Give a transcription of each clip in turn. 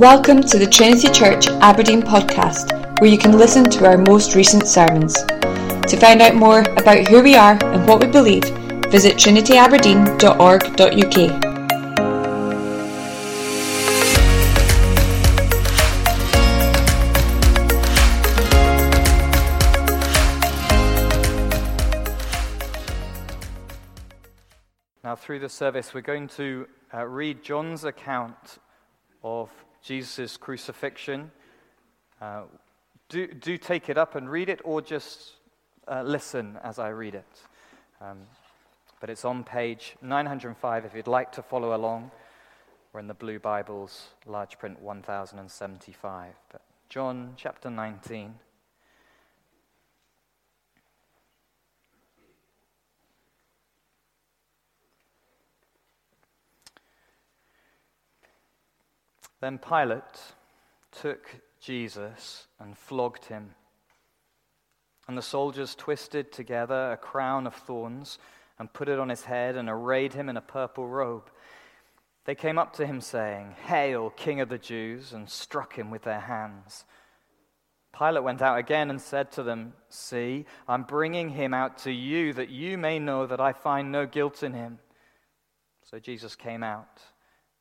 Welcome to the Trinity Church Aberdeen podcast, where you can listen to our most recent sermons. To find out more about who we are and what we believe, visit trinityaberdeen.org.uk. Now, through the service, we're going to uh, read John's account of Jesus' crucifixion. Uh, do, do take it up and read it, or just uh, listen as I read it. Um, but it's on page 905 if you'd like to follow along, or in the Blue Bibles, large print 1075. But John chapter 19. Then Pilate took Jesus and flogged him. And the soldiers twisted together a crown of thorns and put it on his head and arrayed him in a purple robe. They came up to him, saying, Hail, King of the Jews, and struck him with their hands. Pilate went out again and said to them, See, I'm bringing him out to you that you may know that I find no guilt in him. So Jesus came out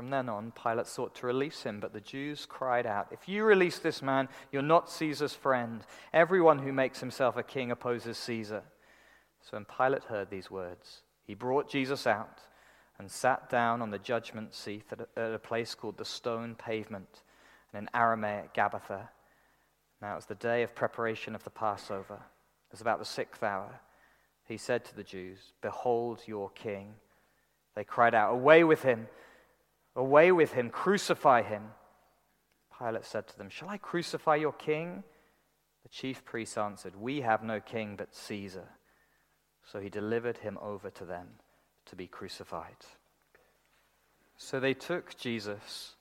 From then on, Pilate sought to release him, but the Jews cried out, If you release this man, you're not Caesar's friend. Everyone who makes himself a king opposes Caesar. So when Pilate heard these words, he brought Jesus out and sat down on the judgment seat at a, at a place called the Stone Pavement, and in Aramaic, Gabbatha. Now it was the day of preparation of the Passover. It was about the sixth hour. He said to the Jews, Behold your king. They cried out, Away with him! Away with him, crucify him. Pilate said to them, Shall I crucify your king? The chief priests answered, We have no king but Caesar. So he delivered him over to them to be crucified. So they took Jesus,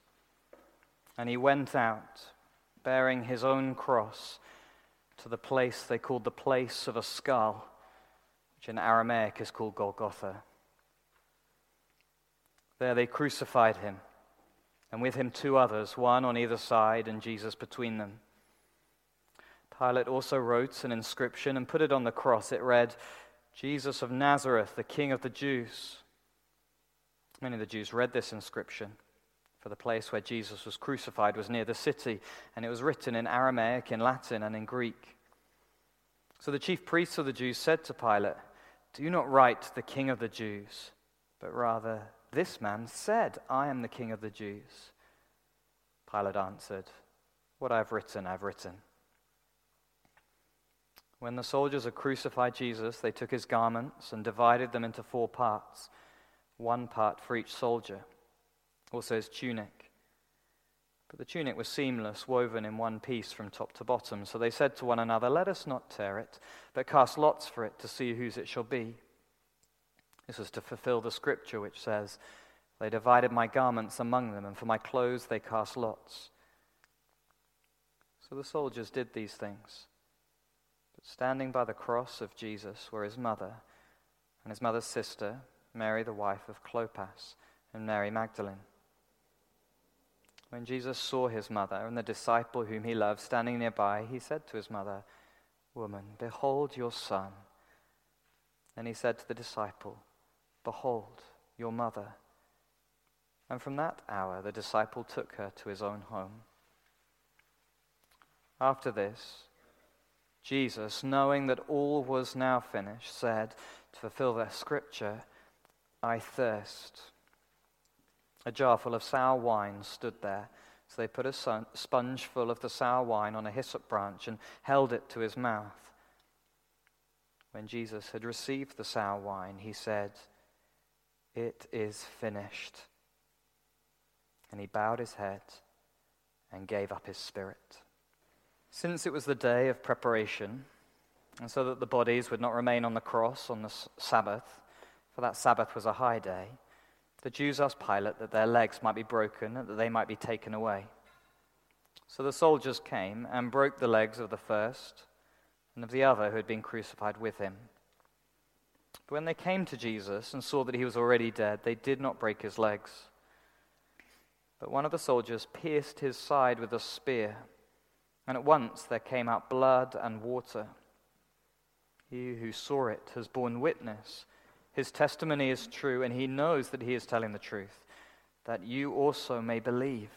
and he went out, bearing his own cross, to the place they called the place of a skull, which in Aramaic is called Golgotha. There they crucified him, and with him two others, one on either side, and Jesus between them. Pilate also wrote an inscription and put it on the cross. It read, Jesus of Nazareth, the King of the Jews. Many of the Jews read this inscription, for the place where Jesus was crucified was near the city, and it was written in Aramaic, in Latin, and in Greek. So the chief priests of the Jews said to Pilate, Do not write the King of the Jews, but rather this man said, I am the king of the Jews. Pilate answered, What I have written, I have written. When the soldiers had crucified Jesus, they took his garments and divided them into four parts, one part for each soldier, also his tunic. But the tunic was seamless, woven in one piece from top to bottom. So they said to one another, Let us not tear it, but cast lots for it to see whose it shall be. This was to fulfill the scripture which says, They divided my garments among them, and for my clothes they cast lots. So the soldiers did these things. But standing by the cross of Jesus were his mother and his mother's sister, Mary, the wife of Clopas, and Mary Magdalene. When Jesus saw his mother and the disciple whom he loved standing nearby, he said to his mother, Woman, behold your son. And he said to the disciple, Behold, your mother. And from that hour, the disciple took her to his own home. After this, Jesus, knowing that all was now finished, said, to fulfill their scripture, I thirst. A jar full of sour wine stood there. So they put a sponge full of the sour wine on a hyssop branch and held it to his mouth. When Jesus had received the sour wine, he said, It is finished. And he bowed his head and gave up his spirit. Since it was the day of preparation, and so that the bodies would not remain on the cross on the Sabbath, for that Sabbath was a high day, the Jews asked Pilate that their legs might be broken and that they might be taken away. So the soldiers came and broke the legs of the first and of the other who had been crucified with him. But when they came to Jesus and saw that he was already dead, they did not break his legs. But one of the soldiers pierced his side with a spear, and at once there came out blood and water. He who saw it has borne witness. His testimony is true, and he knows that he is telling the truth, that you also may believe.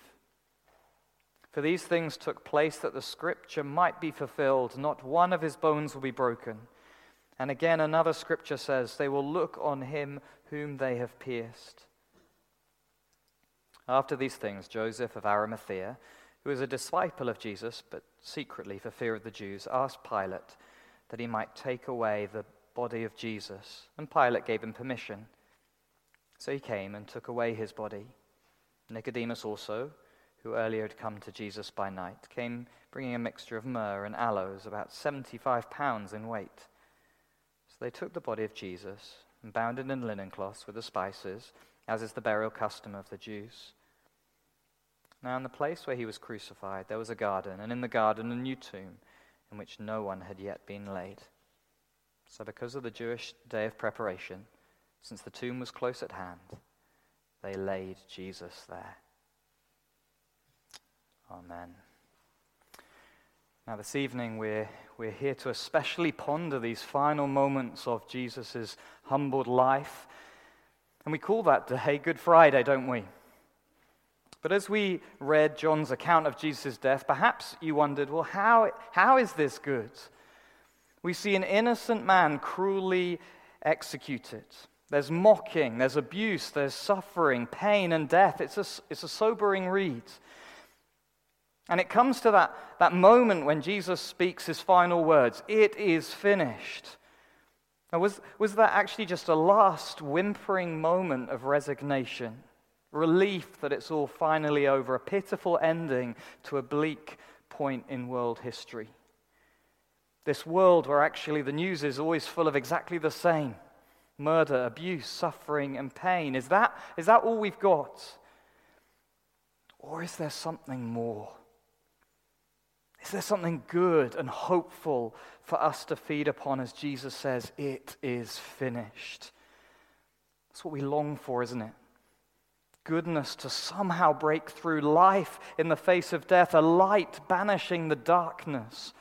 For these things took place that the scripture might be fulfilled. Not one of his bones will be broken. And again, another scripture says, They will look on him whom they have pierced. After these things, Joseph of Arimathea, who was a disciple of Jesus, but secretly for fear of the Jews, asked Pilate that he might take away the body of Jesus. And Pilate gave him permission. So he came and took away his body. Nicodemus also, who earlier had come to Jesus by night, came bringing a mixture of myrrh and aloes, about 75 pounds in weight. They took the body of Jesus and bound it in linen cloths with the spices, as is the burial custom of the Jews. Now, in the place where he was crucified, there was a garden, and in the garden a new tomb in which no one had yet been laid. So, because of the Jewish day of preparation, since the tomb was close at hand, they laid Jesus there. Amen. Now, this evening, we're, we're here to especially ponder these final moments of Jesus' humbled life. And we call that day Good Friday, don't we? But as we read John's account of Jesus' death, perhaps you wondered, well, how, how is this good? We see an innocent man cruelly executed. There's mocking, there's abuse, there's suffering, pain, and death. It's a, it's a sobering read. And it comes to that, that moment when Jesus speaks his final words It is finished. Now, was, was that actually just a last whimpering moment of resignation? relief that it's all finally over, a pitiful ending to a bleak point in world history. This world where actually the news is always full of exactly the same murder, abuse, suffering, and pain. Is that, is that all we've got? Or is there something more? Is there something good and hopeful for us to feed upon as Jesus says, It is finished? That's what we long for, isn't it? goodness to somehow break through life in the face of death, a light banishing the darkness.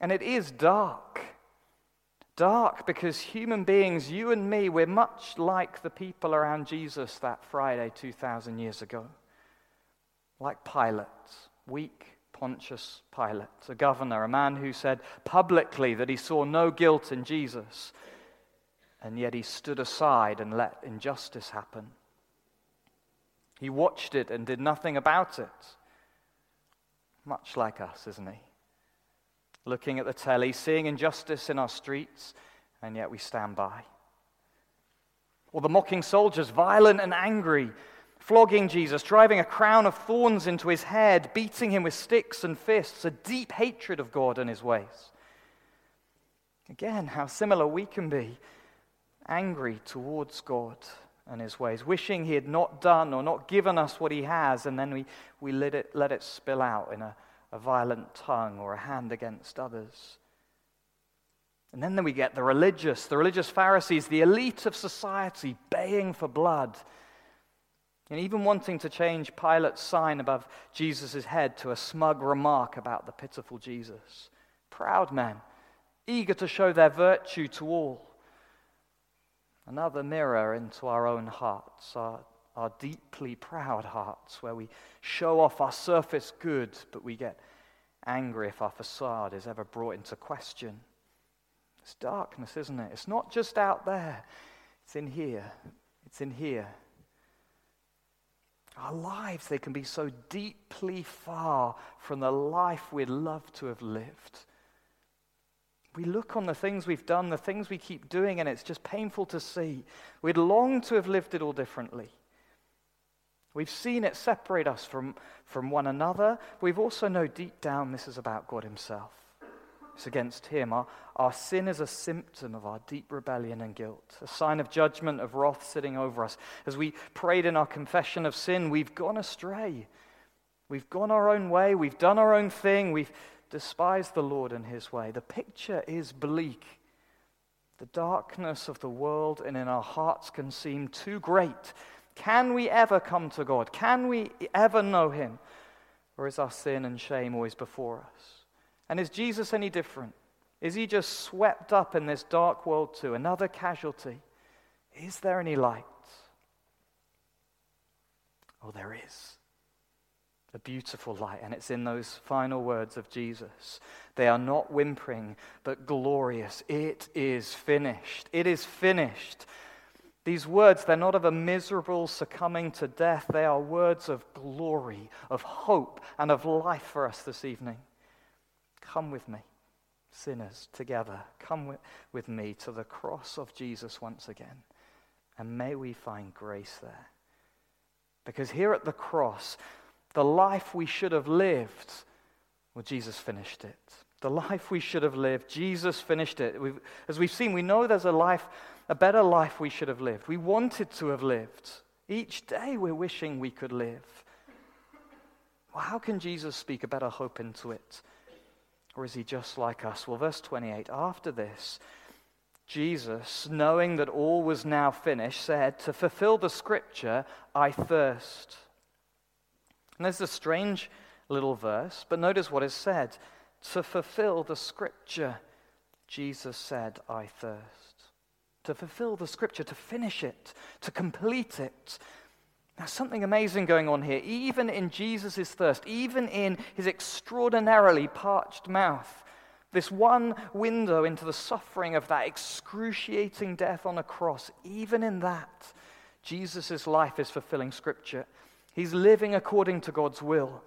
And it is dark. Dark because human beings, you and me, we're much like the people around Jesus that Friday 2,000 years ago. Like Pilate, weak Pontius Pilate, a governor, a man who said publicly that he saw no guilt in Jesus, and yet he stood aside and let injustice happen. He watched it and did nothing about it. Much like us, isn't he? Looking at the telly, seeing injustice in our streets, and yet we stand by. Or the mocking soldiers, violent and angry, flogging Jesus, driving a crown of thorns into his head, beating him with sticks and fists, a deep hatred of God and his ways. Again, how similar we can be angry towards God and his ways, wishing he had not done or not given us what he has, and then we, we let, it, let it spill out in a, a violent tongue or a hand against others. And then we get the religious, the religious Pharisees, the elite of society, baying for blood. And even wanting to change Pilate's sign above Jesus' head to a smug remark about the pitiful Jesus. Proud men, eager to show their virtue to all another mirror into our own hearts, our, our deeply proud hearts, where we show off our surface good, but we get angry if our facade is ever brought into question. It's darkness, isn't it? It's not just out there, it's in here. It's in here. Our lives, they can be so deeply far from the life we'd love to have lived. We look on the things we've done, the things we keep doing, and it's just painful to see. We'd long to have lived it all differently. We've seen it separate us from, from one another. We've also know deep down this is about God Himself. Against Him. Our, our sin is a symptom of our deep rebellion and guilt, a sign of judgment, of wrath sitting over us. As we prayed in our confession of sin, we've gone astray. We've gone our own way. We've done our own thing. We've despised the Lord and His way. The picture is bleak. The darkness of the world and in our hearts can seem too great can we ever come to God? Can we ever know Him? Or is our sin and shame always before us? And is Jesus any different? Is he just swept up in this dark world too? Another casualty? Is there any light? Oh, there is. A beautiful light, and it's in those final words of Jesus. They are not whimpering, but glorious. It is finished. It is finished. These words, they're not of a miserable succumbing to death. They are words of glory, of hope, and of life for us this evening. Come with me, sinners, together. Come with, me to the cross of Jesus once again. And may we find grace there. Because here at the cross, the life we should have lived, well, Jesus finished it. The life we should have lived, Jesus finished it. We've, as we've seen, we know there's a life a better life we should have lived. We wanted to have lived. Each day we're wishing we could live. Well, how can Jesus speak a better hope into it? Or is he just like us? Well, verse 28 after this, Jesus, knowing that all was now finished, said, To fulfill the scripture, I thirst. And there's a strange little verse, but notice what is said. To fulfill the scripture, Jesus said, I thirst to fulfill the scripture, to finish it, to complete it. Now, something amazing going on here. Even in Jesus' thirst, even in his extraordinarily parched mouth, this one window into the suffering of that excruciating death on a cross, even in that, Jesus' life is fulfilling Scripture. He's living according to God's will.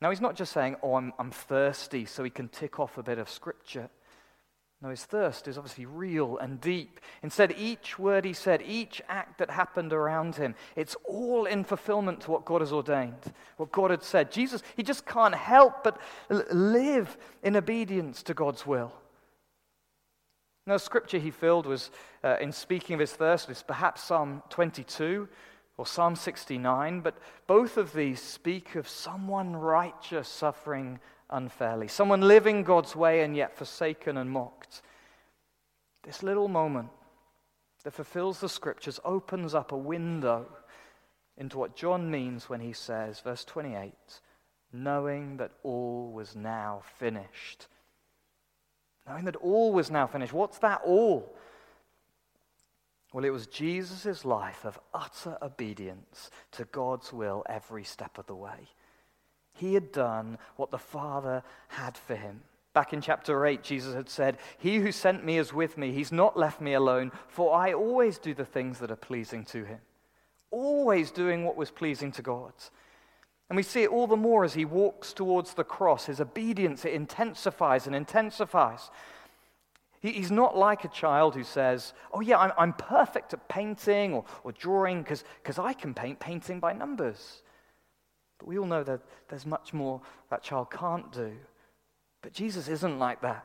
Now, he's not just saying, Oh, I'm, I'm thirsty, so he can tick off a bit of Scripture. No, his thirst is obviously real and deep. Instead, each word he said, each act that happened around him, it's all in fulfillment to what God has ordained, what God had said. Jesus, he just can't help but live in obedience to God's will. Now, scripture he filled was, uh, in speaking of his thirst, was perhaps Psalm 22 or Psalm 69, but both of these speak of someone righteous suffering unfairly, someone living God's way and yet forsaken and mocked. This little moment that fulfills the scriptures opens up a window into what John means when he says, verse 28, knowing that all was now finished. Knowing that all was now finished. What's that all? Well, it was Jesus' life of utter obedience to God's will every step of the way. He had done what the Father had for him. Back in chapter 8, Jesus had said, He who sent me is with me. He's not left me alone, for I always do the things that are pleasing to him. Always doing what was pleasing to God. And we see it all the more as he walks towards the cross. His obedience, it intensifies and intensifies. he's not like a child who says, Oh, yeah, I'm, perfect at painting or, or drawing because I can paint painting by numbers. But we all know that there's much more that child can't do. But Jesus isn't like that.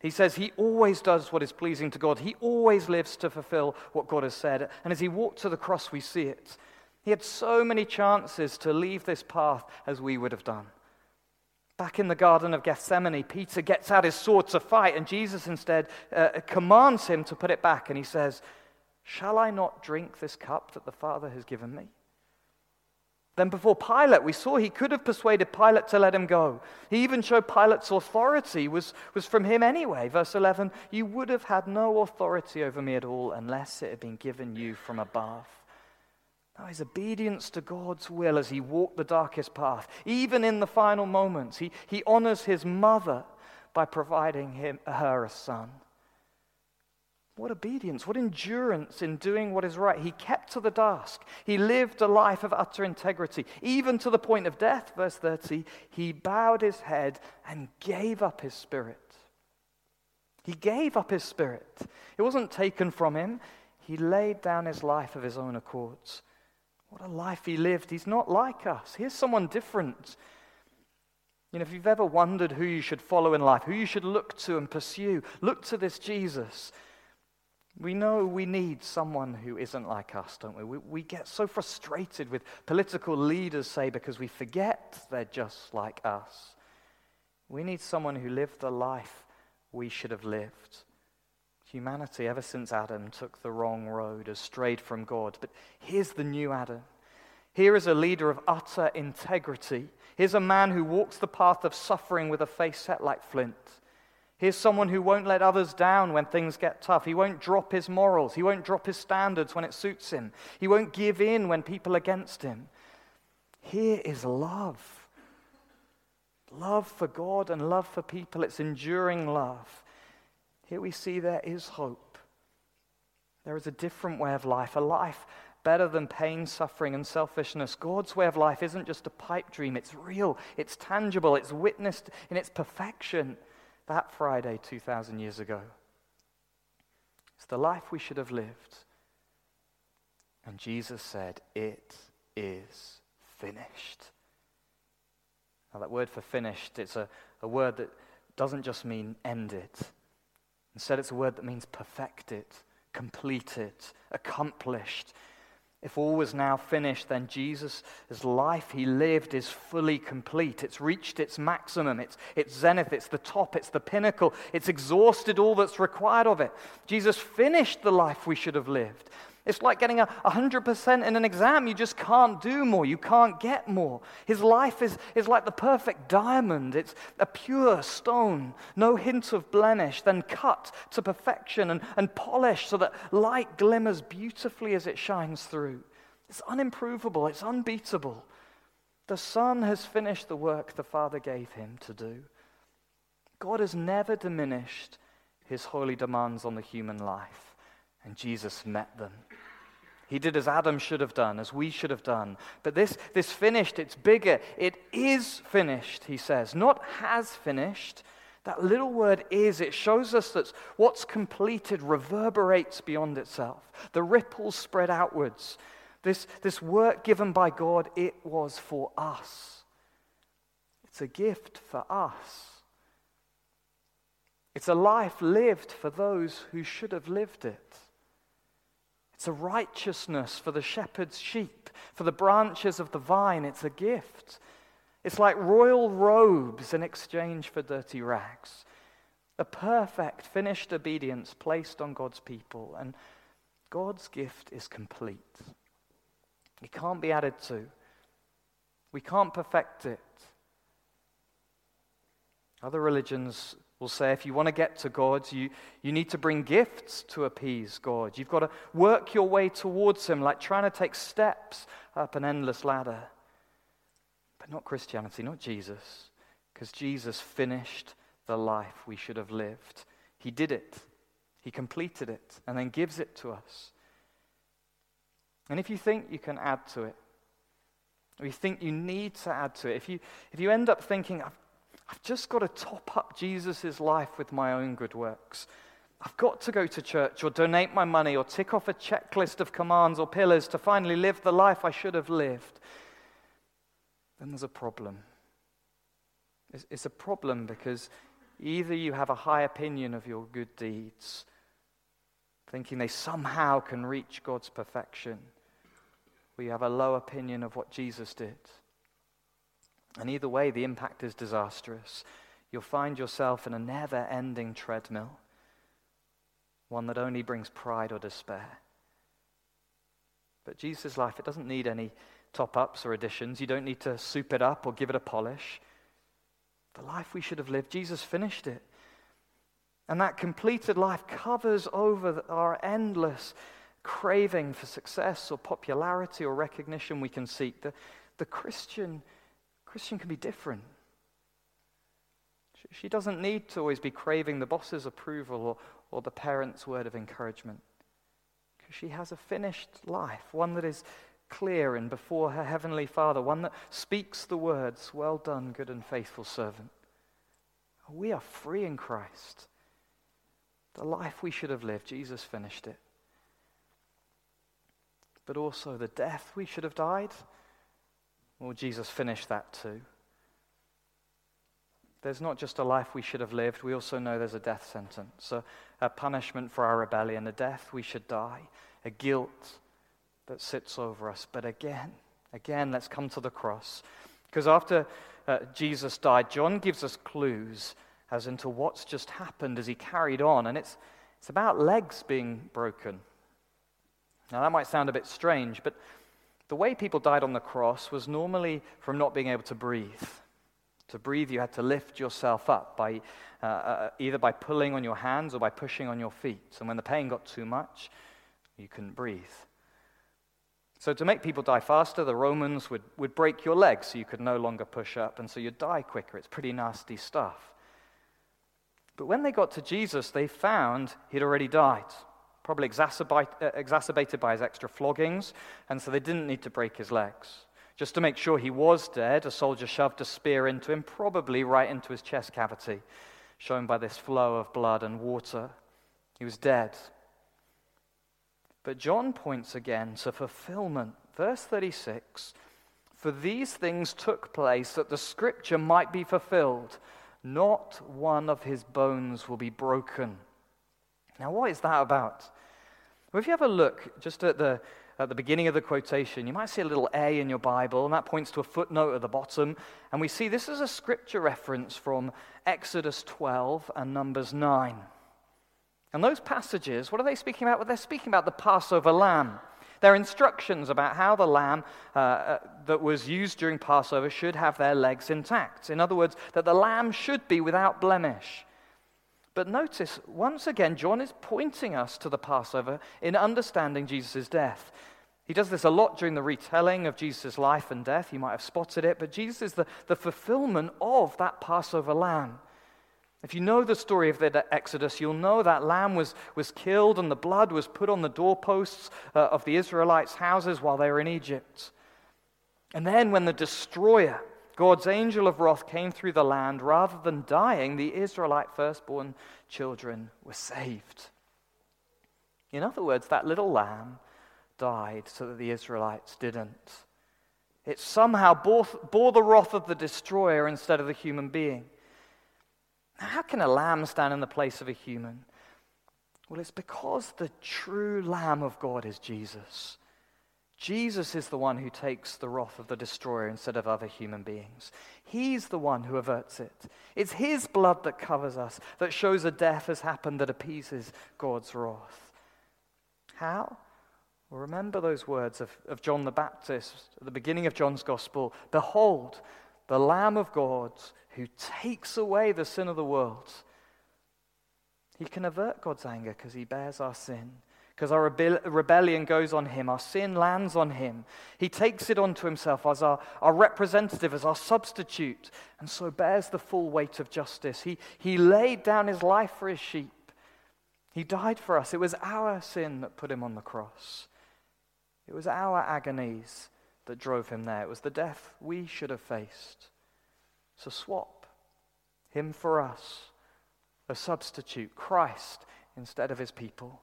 He says he always does what is pleasing to God. He always lives to fulfill what God has said. And as he walked to the cross, we see it. He had so many chances to leave this path as we would have done. Back in the Garden of Gethsemane, Peter gets out his sword to fight, and Jesus instead uh, commands him to put it back. And he says, Shall I not drink this cup that the Father has given me? Then before Pilate, we saw he could have persuaded Pilate to let him go. He even showed Pilate's authority was, was from him anyway. Verse 11 You would have had no authority over me at all unless it had been given you from above. Now, his obedience to God's will as he walked the darkest path, even in the final moments, he, he honors his mother by providing him, her a son. What obedience, what endurance in doing what is right. He kept to the task. He lived a life of utter integrity. Even to the point of death, verse 30, he bowed his head and gave up his spirit. He gave up his spirit. It wasn't taken from him. He laid down his life of his own accords. What a life he lived. He's not like us. Here's someone different. You know, if you've ever wondered who you should follow in life, who you should look to and pursue, look to this Jesus. We know we need someone who isn't like us, don't we? we? We get so frustrated with political leaders, say, because we forget they're just like us. We need someone who lived the life we should have lived. Humanity, ever since Adam, took the wrong road, has strayed from God. But here's the new Adam. Here is a leader of utter integrity. Here's a man who walks the path of suffering with a face set like flint. Here's someone who won't let others down when things get tough. He won't drop his morals. He won't drop his standards when it suits him. He won't give in when people are against him. Here is love love for God and love for people. It's enduring love. Here we see there is hope. There is a different way of life, a life better than pain, suffering, and selfishness. God's way of life isn't just a pipe dream, it's real, it's tangible, it's witnessed in its perfection that Friday 2,000 years ago. It's the life we should have lived. And Jesus said, It is finished. Now, that word for finished, it's a, a word that doesn't just mean end it. Instead, it's a word that means perfect it, complete it, accomplished. If all was now finished, then Jesus' life he lived is fully complete. It's reached its maximum, it's, it's zenith, it's the top, it's the pinnacle, it's exhausted all that's required of it. Jesus finished the life we should have lived. It's like getting a 100% in an exam. You just can't do more. You can't get more. His life is, is like the perfect diamond. It's a pure stone, no hint of blemish, then cut to perfection and, and polished so that light glimmers beautifully as it shines through. It's unimprovable, it's unbeatable. The Son has finished the work the Father gave him to do. God has never diminished his holy demands on the human life, and Jesus met them. He did as Adam should have done, as we should have done. But this, this finished, it's bigger. It is finished, he says, not has finished. That little word is, it shows us that what's completed reverberates beyond itself. The ripples spread outwards. This, this work given by God, it was for us. It's a gift for us. It's a life lived for those who should have lived it. It's a righteousness for the shepherd's sheep, for the branches of the vine. It's a gift. It's like royal robes in exchange for dirty rags. A perfect, finished obedience placed on God's people. And God's gift is complete. It can't be added to, we can't perfect it. Other religions will say if you want to get to God, you, you need to bring gifts to appease God. You've got to work your way towards Him, like trying to take steps up an endless ladder. But not Christianity, not Jesus, because Jesus finished the life we should have lived. He did it, He completed it, and then gives it to us. And if you think you can add to it, or you think you need to add to it, if you, if you end up thinking, I've I've just got to top up Jesus' life with my own good works. I've got to go to church or donate my money or tick off a checklist of commands or pillars to finally live the life I should have lived. Then there's a problem. It's, it's a problem because either you have a high opinion of your good deeds, thinking they somehow can reach God's perfection, or you have a low opinion of what Jesus did. And either way, the impact is disastrous. You'll find yourself in a never ending treadmill, one that only brings pride or despair. But Jesus' life, it doesn't need any top ups or additions. You don't need to soup it up or give it a polish. The life we should have lived, Jesus finished it. And that completed life covers over our endless craving for success or popularity or recognition we can seek. The, the Christian, Christian can be different. She, doesn't need to always be craving the boss's approval or, or the parent's word of encouragement. Because she has a finished life, one that is clear and before her heavenly Father, one that speaks the words, Well done, good and faithful servant. We are free in Christ. The life we should have lived, Jesus finished it. But also the death we should have died, well, Jesus finished that too. There's not just a life we should have lived, we also know there's a death sentence, a, a punishment for our rebellion, a death we should die, a guilt that sits over us. But again, again, let's come to the cross. Because after uh, Jesus died, John gives us clues as into what's just happened as he carried on. And it's, it's about legs being broken. Now, that might sound a bit strange, but the way people died on the cross was normally from not being able to breathe. To breathe, you had to lift yourself up by uh, uh, either by pulling on your hands or by pushing on your feet. And when the pain got too much, you couldn't breathe. So, to make people die faster, the Romans would, would break your legs so you could no longer push up, and so you'd die quicker. It's pretty nasty stuff. But when they got to Jesus, they found he'd already died, probably uh, exacerbated by his extra floggings, and so they didn't need to break his legs. Just to make sure he was dead, a soldier shoved a spear into him, probably right into his chest cavity, shown by this flow of blood and water. He was dead. But John points again to fulfillment. Verse 36 For these things took place that the scripture might be fulfilled. Not one of his bones will be broken. Now, what is that about? Well, if you have a look just at the, at the beginning of the quotation, you might see a little A in your Bible, and that points to a footnote at the bottom. And we see this is a scripture reference from Exodus 12 and Numbers 9. And those passages, what are they speaking about? Well, they're speaking about the Passover lamb. They're instructions about how the lamb uh, uh, that was used during Passover should have their legs intact. In other words, that the lamb should be without blemish. But notice, once again, John is pointing us to the Passover in understanding Jesus' death. He does this a lot during the retelling of Jesus' life and death. You might have spotted it, but Jesus is the, the fulfillment of that Passover lamb. If you know the story of the Exodus, you'll know that lamb was, was killed and the blood was put on the doorposts uh, of the Israelites' houses while they were in Egypt. And then, when the destroyer, God's angel of wrath, came through the land, rather than dying, the Israelite firstborn children were saved. In other words, that little lamb died so that the Israelites didn't. It somehow bore, bore the wrath of the destroyer instead of the human being. Now, how can a lamb stand in the place of a human? Well, it's because the true Lamb of God is Jesus. Jesus is the one who takes the wrath of the destroyer instead of other human beings. He's the one who averts it. It's His blood that covers us, that shows a death has happened that appeases God's wrath. How? Well, remember those words of, of John the Baptist at the beginning of John's Gospel Behold, the Lamb of God who takes away the sin of the world. He can avert God's anger because he bears our sin. Because our rebellion goes on him, our sin lands on him. He takes it onto himself as our, our representative, as our substitute, and so bears the full weight of justice. He, he laid down his life for his sheep. He died for us. It was our sin that put him on the cross. It was our agonies that drove him there. It was the death we should have faced. So swap him for us, a substitute, Christ instead of his people.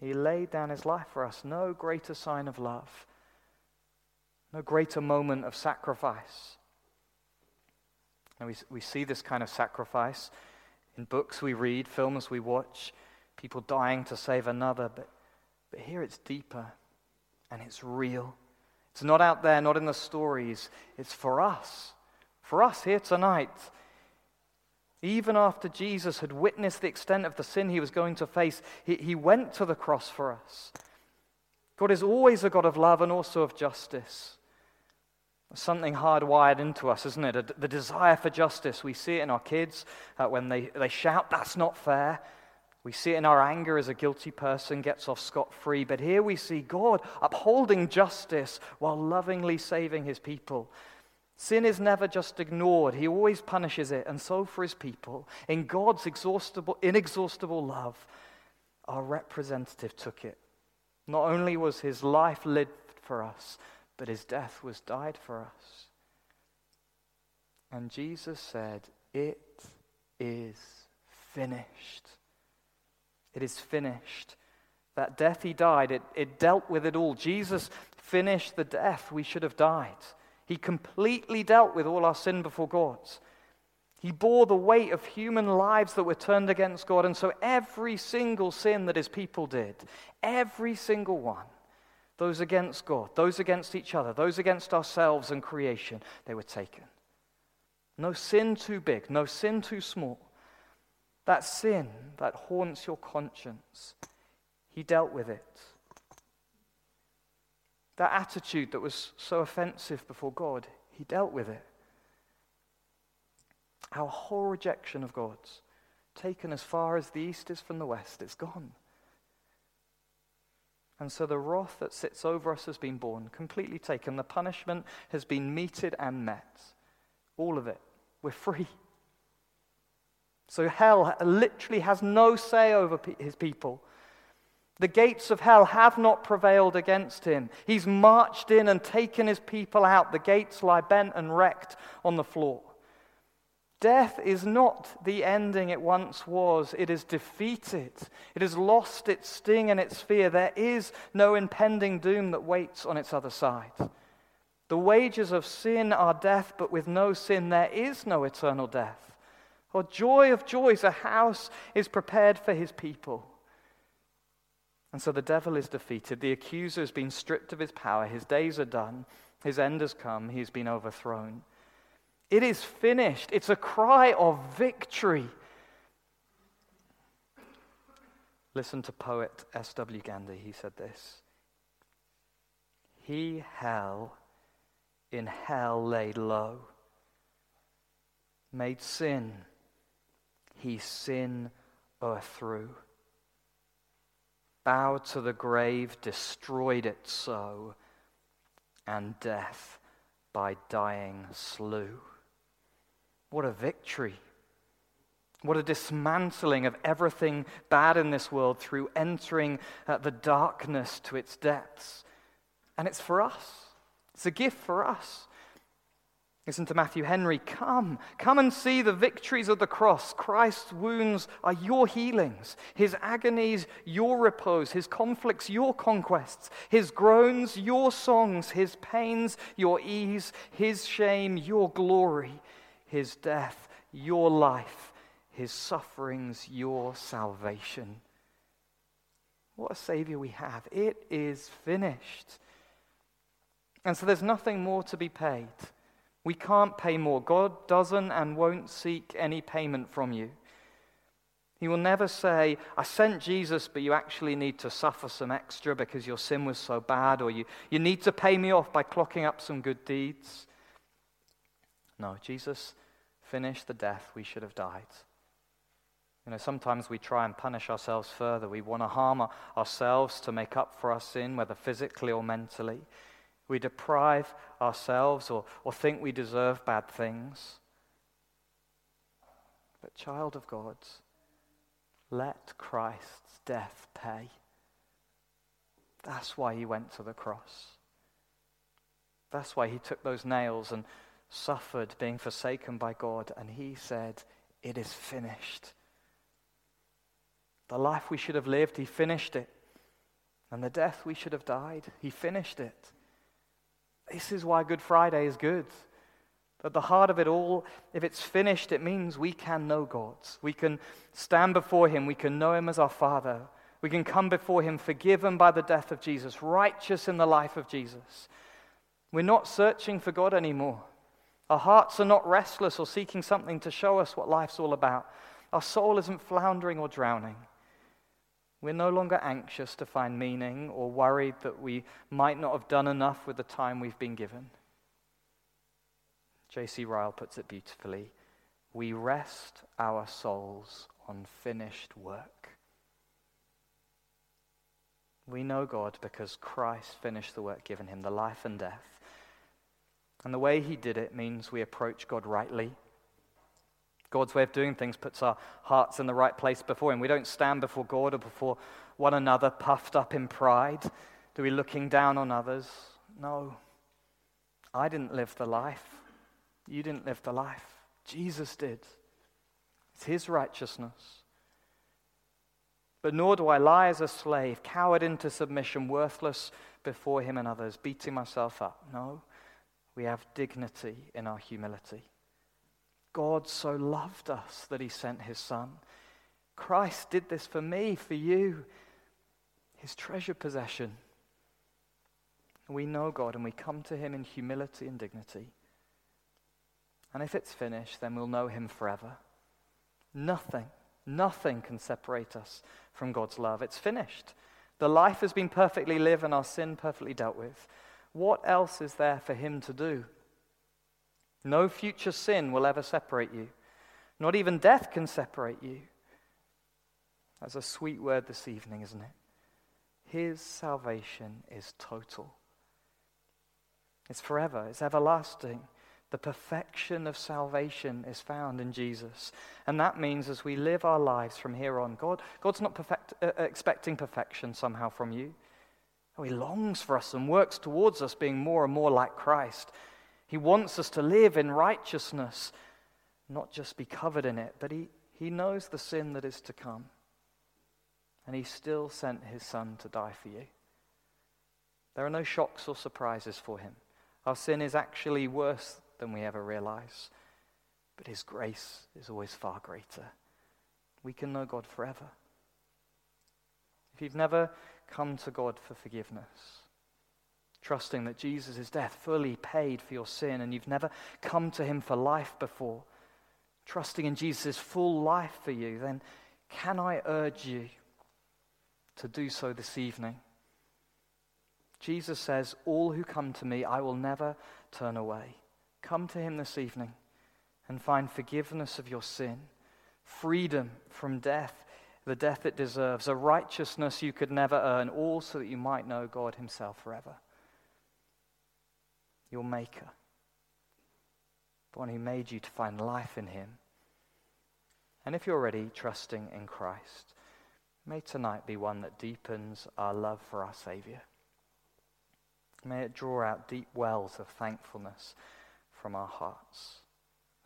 He laid down his life for us. No greater sign of love, no greater moment of sacrifice. And we, we see this kind of sacrifice in books we read, films we watch, people dying to save another. But, but here it's deeper and it's real. It's not out there, not in the stories. It's for us for us here tonight, even after Jesus had witnessed the extent of the sin he was going to face, he, he went to the cross for us. God is always a God of love and also of justice. something hardwired into us, isn't it? The desire for justice. We see it in our kids uh, when they, they shout, That's not fair. We see it in our anger as a guilty person gets off scot free, but here we see God upholding justice while lovingly saving his people. Sin is never just ignored, he always punishes it, and so for his people. In God's inexhaustible love, our representative took it. Not only was his life lived for us, but his death was died for us. And Jesus said, It is finished. It is finished. That death he died, it, it dealt with it all. Jesus finished the death we should have died. He completely dealt with all our sin before God. He bore the weight of human lives that were turned against God. And so every single sin that his people did, every single one, those against God, those against each other, those against ourselves and creation, they were taken. No sin too big, no sin too small. That sin that haunts your conscience, he dealt with it. That attitude that was so offensive before God, he dealt with it. Our whole rejection of God's taken as far as the east is from the west, it's gone. And so the wrath that sits over us has been borne, completely taken. The punishment has been meted and met. All of it. We're free. So hell literally has no say over his people. The gates of hell have not prevailed against him. He's marched in and taken his people out. The gates lie bent and wrecked on the floor. Death is not the ending it once was. It is defeated. It has lost its sting and its fear. There is no impending doom that waits on its other side. The wages of sin are death, but with no sin, there is no eternal death. Oh, joy of joys, a house is prepared for his people. And so the devil is defeated. The accuser has been stripped of his power. His days are done. His end has come. He's been overthrown. It is finished. It's a cry of victory. Listen to poet S.W. Gandy. He said this He hell in hell laid low, made sin he sin o'erthrew. Bowed to the grave, destroyed it so, and death by dying slew. What a victory! What a dismantling of everything bad in this world through entering uh, the darkness to its depths. And it's for us, it's a gift for us. Listen to Matthew Henry. Come, come and see the victories of the cross. Christ's wounds are your healings, his agonies, your repose, his conflicts, your conquests, his groans, your songs, his pains, your ease, his shame, your glory, his death, your life, his sufferings, your salvation. What a Savior we have! It is finished. And so there's nothing more to be paid. We can't pay more. God doesn't and won't seek any payment from you. He will never say, I sent Jesus, but you actually need to suffer some extra because your sin was so bad, or you, you need to pay me off by clocking up some good deeds. No, Jesus finished the death we should have died. You know, sometimes we try and punish ourselves further. We want to harm ourselves to make up for our sin, whether physically or mentally. We deprive ourselves or, or think we deserve bad things. But, child of God, let Christ's death pay. That's why he went to the cross. That's why he took those nails and suffered being forsaken by God. And he said, It is finished. The life we should have lived, he finished it. And the death we should have died, he finished it. This is why Good Friday is good. At the heart of it all, if it's finished, it means we can know God. We can stand before Him. We can know Him as our Father. We can come before Him forgiven by the death of Jesus, righteous in the life of Jesus. We're not searching for God anymore. Our hearts are not restless or seeking something to show us what life's all about. Our soul isn't floundering or drowning. We're no longer anxious to find meaning or worried that we might not have done enough with the time we've been given. J.C. Ryle puts it beautifully We rest our souls on finished work. We know God because Christ finished the work given him, the life and death. And the way he did it means we approach God rightly God's way of doing things puts our hearts in the right place before him. We don't stand before God or before one another puffed up in pride. Do we looking down on others? No. I didn't live the life. You didn't live the life. Jesus did. It's his righteousness. But nor do I lie as a slave, cowered into submission, worthless before him and others, beating myself up. No, we have dignity in our humility. God so loved us that he sent his son. Christ did this for me, for you, his treasure possession. We know God and we come to him in humility and dignity. And if it's finished, then we'll know him forever. Nothing, nothing can separate us from God's love. It's finished. The life has been perfectly lived and our sin perfectly dealt with. What else is there for him to do? No future sin will ever separate you. Not even death can separate you. That's a sweet word this evening, isn't it? His salvation is total. It's forever, it's everlasting. The perfection of salvation is found in Jesus. And that means as we live our lives from here on, God, God's not perfect, uh, expecting perfection somehow from you. He longs for us and works towards us being more and more like Christ. He wants us to live in righteousness, not just be covered in it, but he, he knows the sin that is to come. And he still sent his son to die for you. There are no shocks or surprises for him. Our sin is actually worse than we ever realize, but his grace is always far greater. We can know God forever. If you've never come to God for forgiveness, trusting that Jesus' death fully paid for your sin, and you've never come to him for life before, trusting in Jesus' full life for you, then can I urge you to do so this evening? Jesus says, All who come to me, I will never turn away. Come to him this evening and find forgiveness of your sin, freedom from death the death it deserves, a righteousness you could never earn, all so that you might know God Himself forever. Your Maker, the one who made you to find life in Him. And if you're already trusting in Christ, may tonight be one that deepens our love for our Savior. May it draw out deep wells of thankfulness from our hearts.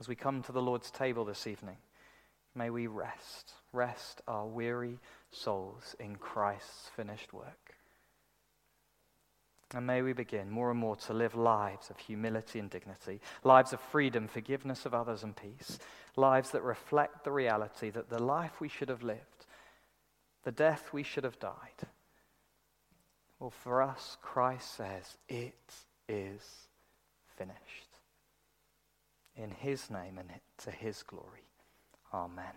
As we come to the Lord's table this evening, may we rest rest our weary souls in Christ's finished work. And may we begin more and more to live lives of humility and dignity, lives of freedom, forgiveness of others, and peace, lives that reflect the reality that the life we should have lived, the death we should have died, well, for us, Christ says, it is finished. In his name and to his glory. Amen.